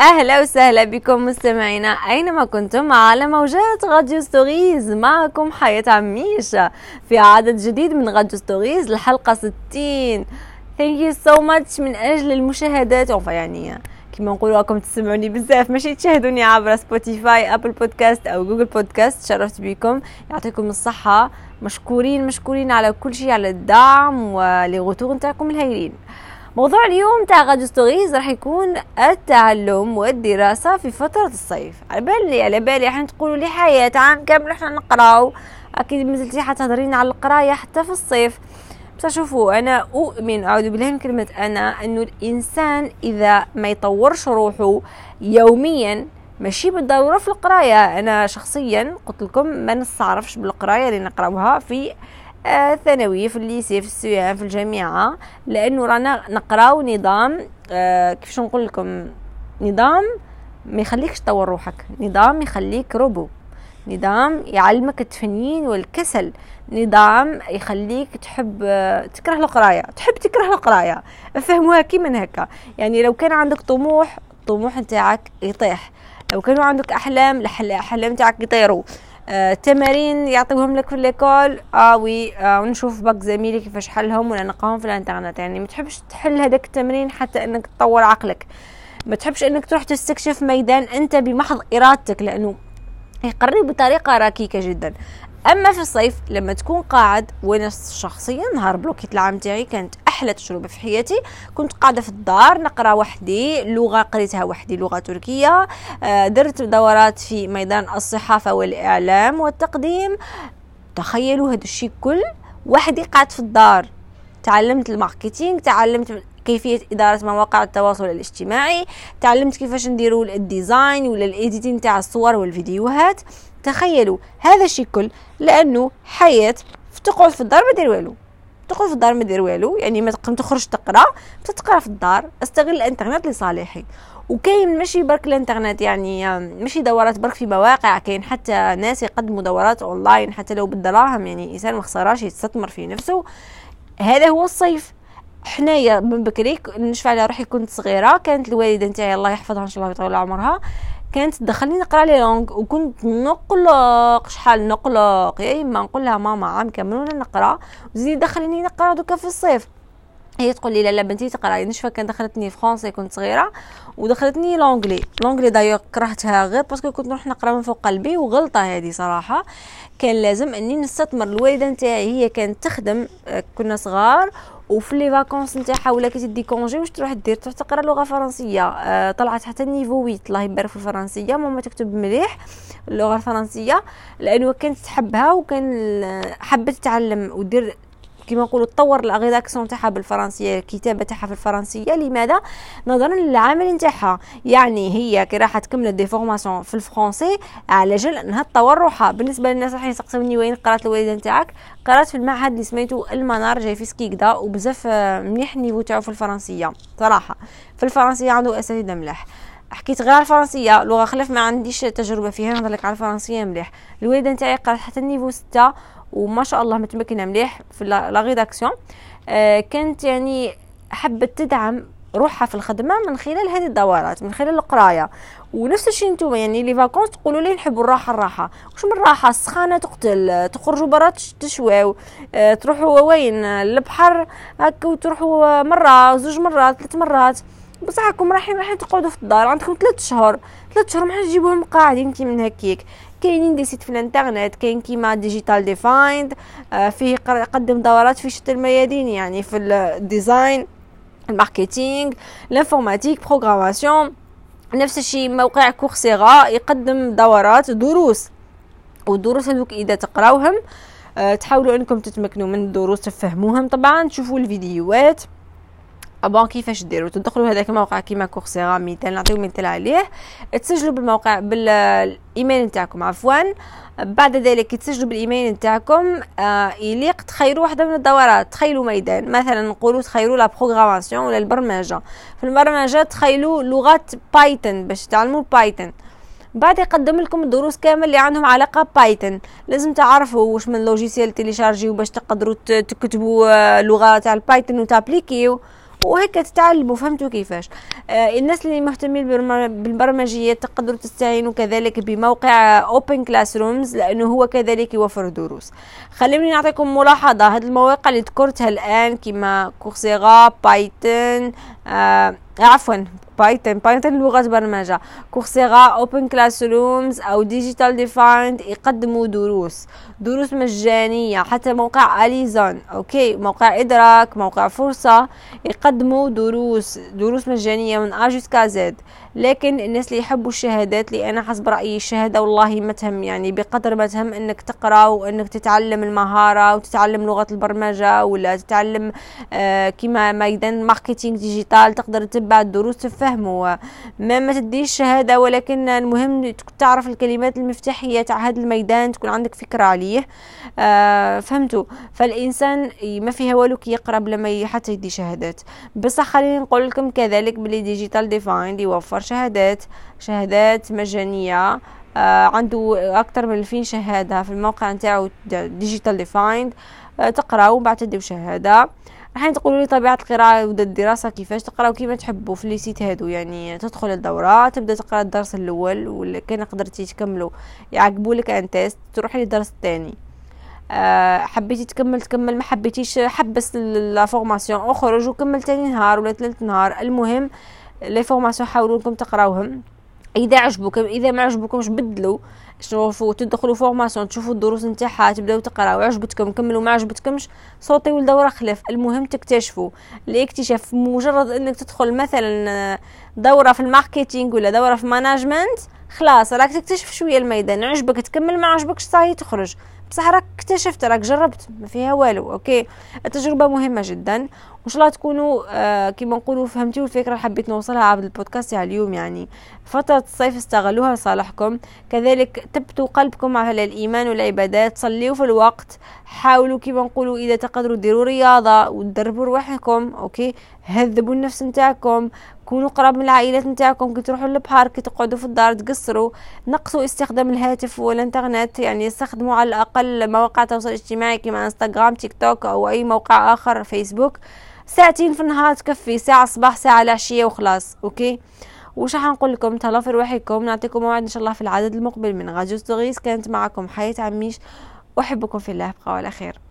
أهلا وسهلا بكم مستمعينا أينما كنتم على موجات Radio Stories. معكم حياة عميشة في عدد جديد من Radio Stories الحلقة 60 thank you so much من أجل المشاهدات. يعني كما نقول راكم تسمعوني بزاف ماشي تشاهدوني عبر Spotify Apple Podcast أو Google Podcast شرفت بكم. يعطيكم الصحة. مشكورين مشكورين على كل شيء على الدعم و les retours نتاعكم الهائلين موضوع اليوم تاع غادي ستوريز راح يكون التعلم والدراسة في فترة الصيف. على بالي على بالي حين تقولوا لي حياة عام كامل إحنا نقراو. أكيد مازلتي حتهضرين على القراية حتى في الصيف. بس شوفوا أنا أؤمن أعوذ بالله من كلمة أنا أنه الإنسان إذا ما يطورش روحه يوميا ماشي بالضرورة في القراية. أنا شخصيا قلت لكم ما نستعرفش بالقراية اللي نقراوها في الثانويه آه في الليسي في السيام في الجامعة لأنه رانا نقراو نظام آه كيفاش نقول لكم نظام ما يخليكش تطور روحك نظام يخليك روبو نظام يعلمك التفنين والكسل نظام يخليك تحب تكره القراية تحب تكره القراية. فهموها كيما هكا. يعني لو كان عندك طموح الطموح نتاعك يطيح. لو كانوا عندك أحلام الأحلام نتاعك يطيروا. آه، تمارين يعطيوهم لك في l'école آه وي آه ونشوف باك زميلي كيفاش حلهم ولا نلقاهم في الإنترنت. يعني ما تحبش تحل هذاك التمرين حتى إنك تطور عقلك. ما تحبش إنك تروح تستكشف ميدان أنت بمحض إرادتك لأنه يقرب بطريقه ركيكه جدا. أما في الصيف لما تكون قاعد وأنا شخصيا نهار bloquait العام تاعي كانت أحلى تجربة في حياتي. كنت قاعدة في الدار نقرأ وحدي لغة قريتها وحدي لغة تركية. آه، درت دورات في ميدان الصحافة والإعلام والتقديم. تخيلوا هذا الشيء كل وحدي قاعد في الدار. تعلمت ال marketing تعلمت كيفية إدارة مواقع التواصل الاجتماعي تعلمت كيفاش نديروا ال design ولا ال editing تاع الصور والفيديوهات. تخيلوا هذا الشيء كل لأنه حياة تقعد في الدار ما دير والو. تقعد في الدار ما دير والو يعني ما تخرج تقرا تقرا في الدار استغل الإنترنت لصالحي وكاين ماشي برك الإنترنت يعني ماشي دورات برك في مواقع كاين حتى ناس يقدموا دورات أونلاين حتى لو بالدراهم يعني إنسان ما خسراش يستثمر في نفسه. هذا هو الصيف. حنايا من بكري نشفع على روحي كنت صغيرة كانت الوالدة نتاعي الله يحفظها إن شاء الله ويطول عمرها. كانت تدخلني نقرا لي لونغ وكنت نقلق شحال نقلق يا إما نقول لها ماما عام كامل ولا نقرا وزيد دخليني نقرا دوكا في الصيف. هي تقول لي لا بنتي تقراي نشفى كان دخلتني français كنت صغيرة ودخلتني l'anglais l'anglais d'ailleurs كرهتها غير parce que كنت نروح نقرأ من فوق قلبي وغلطة هذه صراحة. كان لازم إني نستثمر الوالدة نتاعي هي كانت تخدم آه، كنا صغار وفي les vacances نتاعها ولا كي تدي congé واش تروح دير؟ تروح تقرأ لغة فرنسية. آه طلعت حتى niveau 8 الله يبارك في الفرنسية. ماما تكتب مليح اللغة الفرنسيه لأنه كانت تحبها وكان حبت تتعلم ودير كما نقولوا تطور la rédaction تاعها بالفرنسية الكتابة تاعها في الفرنسية. لماذا؟ نظرا للعمل نتاعها. يعني هي كي راح تكمل des formations في ال français على جل أنها تطور روحها. بالنسبة للناس راح يسقسوني وين قرأت الوالدة نتاعك؟ قرأت في المعهد اللي سميتو المنار جاي في سكيكدا وبزاف مليح ال niveau تاعو في الفرنسية. صراحة في الفرنسية عنده اساتذه ملاح حكيت غير على الفرنسية لغة خلاف ما عنديش تجربة فيها نهضر على الفرنسية مليح. الوالدة نتاعي قرأت حتى ال niveau 6 وما شاء الله متمكنة مليح في la rédaction آه كانت يعني حبت تدعم روحها في الخدمة من خلال هذه الدورات من خلال القراية. ونفس الشيء أنتم يعني les vacances تقولوا لي نحبوا الراحة الراحة. واش من راحه السخانة تقتل تخرجوا برا تشواو آه تروحوا وين؟ البحر هكا وتروحوا مرة زوج مرات ثلاث مرات. بصح راكم رايحين رايحين تقعدوا في الدار عندكم ثلاث شهور. ثلاث شهور ما تجيبوهم قاعدين كي من هكيك. كاينين des sites في الانترنت كاين كيما Digital Defynd آه فيه يقدم دورات في شتى الميادين يعني في ال design ال marketing ال informatique programmation. نفس الشيء موقع Coursera يقدم دورات دروس. والدروس هذوك إذا تقراوهم أه تحاولوا إنكم تتمكنوا من الدروس تفهموهم طبعا. تشوفوا الفيديوهات. bon كيفاش ديروا تدخلوا هذاك الموقع كيما Coursera مثال نعطيو مثال عليه. تسجلوا بالموقع بالإيميل نتاعكم عفوا. بعد ذلك تسجلوا بالإيميل نتاعكم آه يليق تخيروا واحدة من الدورات تخيروا ميدان. مثلا نقولوا تخيروا la programmation ولا البرمجة. في البرمجة تخيروا لغه Python باش تعلموا Python بعد يقدم لكم الدروس كامل اللي عندهم علاقة Python لازم تعرفوا واش من logiciel تيليشارجيو باش تقدروا تكتبوا آه، لغة تاع ال Python وتابليكيو. وهيك تتعلموا فهمتوا كيفاش؟ آه الناس اللي مهتمين بالبرمجية تقدروا تستعينوا كذلك بموقع OpenClassrooms لأنه هو كذلك يوفر دروس. خليني نعطيكم ملاحظة هذه المواقع اللي ذكرتها الآن كما Coursera Python آه عفوا Python Python لغة برمجة. Coursera OpenClassrooms أو Digital Defynd يقدموا دروس. دروس مجانية حتى موقع Alison okay موقع إدراك موقع فرصة يقدموا دروس. دروس مجانية من A Z. لكن الناس اللي يحبوا الشهادات اللي أنا حسب رأيي الشهاده والله ما تهم يعني بقدر ما تهم إنك تقرأ وإنك تتعلم المهارة وتتعلم لغة البرمجة ولا تتعلم آه كما ميدان marketing digital. تقدر تتبع الدروس تفهمه ما ما تديش شهادة ولكن المهم تعرف الكلمات المفتاحية تاع هذا الميدان تكون عندك فكرة عليه. آه فهمتوا فالإنسان ما فيها والو كي يقرأ بلا ما حتى يدي شهادات. بصح خليني نقول لكم كذلك بلي Digital Defynd يوفر شهادات. شهادات مجانية. آه عنده أكثر من 2000 شهادة في الموقع نتاعو Digital Defynd آه تقرأ وبعد تديو شهادة. راح تقولوا لي طبيعة القراءة ودا الدراسة كيفاش تقراو كيما تحبوا في les sites هادو؟ يعني تدخل الدورة تبدأ تقرأ الدرس الأول ولا كان قدرتي تكملوا يعقبوا لك un test تروحي للدرس الثاني. أه حبيتي تكمل تكمل ما حبيتيش حبس la formation اخرج وكمل تاني نهار ولا ثالث نهار. المهم les formations حاولوا إنكم تقراوهم. إذا عجبكم إذا ما عجبكمش بدلوا. شوفوا تدخلوا formation تشوفوا الدروس نتاعها تبداو تقراو. عجبتكم كملوا. ما عجبتكمش صوتيوا لدورة خلاف المهم تكتشفوا. الاكتشاف مجرد إنك تدخل مثلا دورة في ال marketing ولا دورة في management خلاص راك تكتشف شوية الميدان. عجبك تكمل ما عجبكش صاي تخرج. بصح راك اكتشفت راك جربت ما فيها والو okay؟ التجربة مهمة جدا. وإن شاء الله تكونوا آه كيما نقولوا فهمتوا الفكرة اللي حبيت نوصلها عبر البودكاست تاع اليوم يعني. فترة الصيف استغلوها لصالحكم. كذلك ثبتوا قلبكم على الإيمان والعبادات صليوا في الوقت حاولوا كيما نقولوا إذا تقدروا ديروا رياضة وتدربوا روحكم okay؟ هذبوا النفس نتاعكم كونوا قراب من العائلات نتاعكم كي تروحوا للبحر كي تقعدوا في الدار تقصروا. نقصوا استخدام الهاتف والإنترنت يعني استخدموا على الأقل مواقع التواصل الاجتماعي كما إنستغرام تيك توك أو أي موقع آخر فيسبوك. ساعتين في النهار تكفي ساعة صباح ساعة العشية وخلاص أوكي؟ وش راح نقول لكم؟ تهلاو في رواحكم نعطيكم موعد إن شاء الله في العدد المقبل من راديو ستوريز. كانت معكم حياة عميش أحبكم في الله بقوا على خير.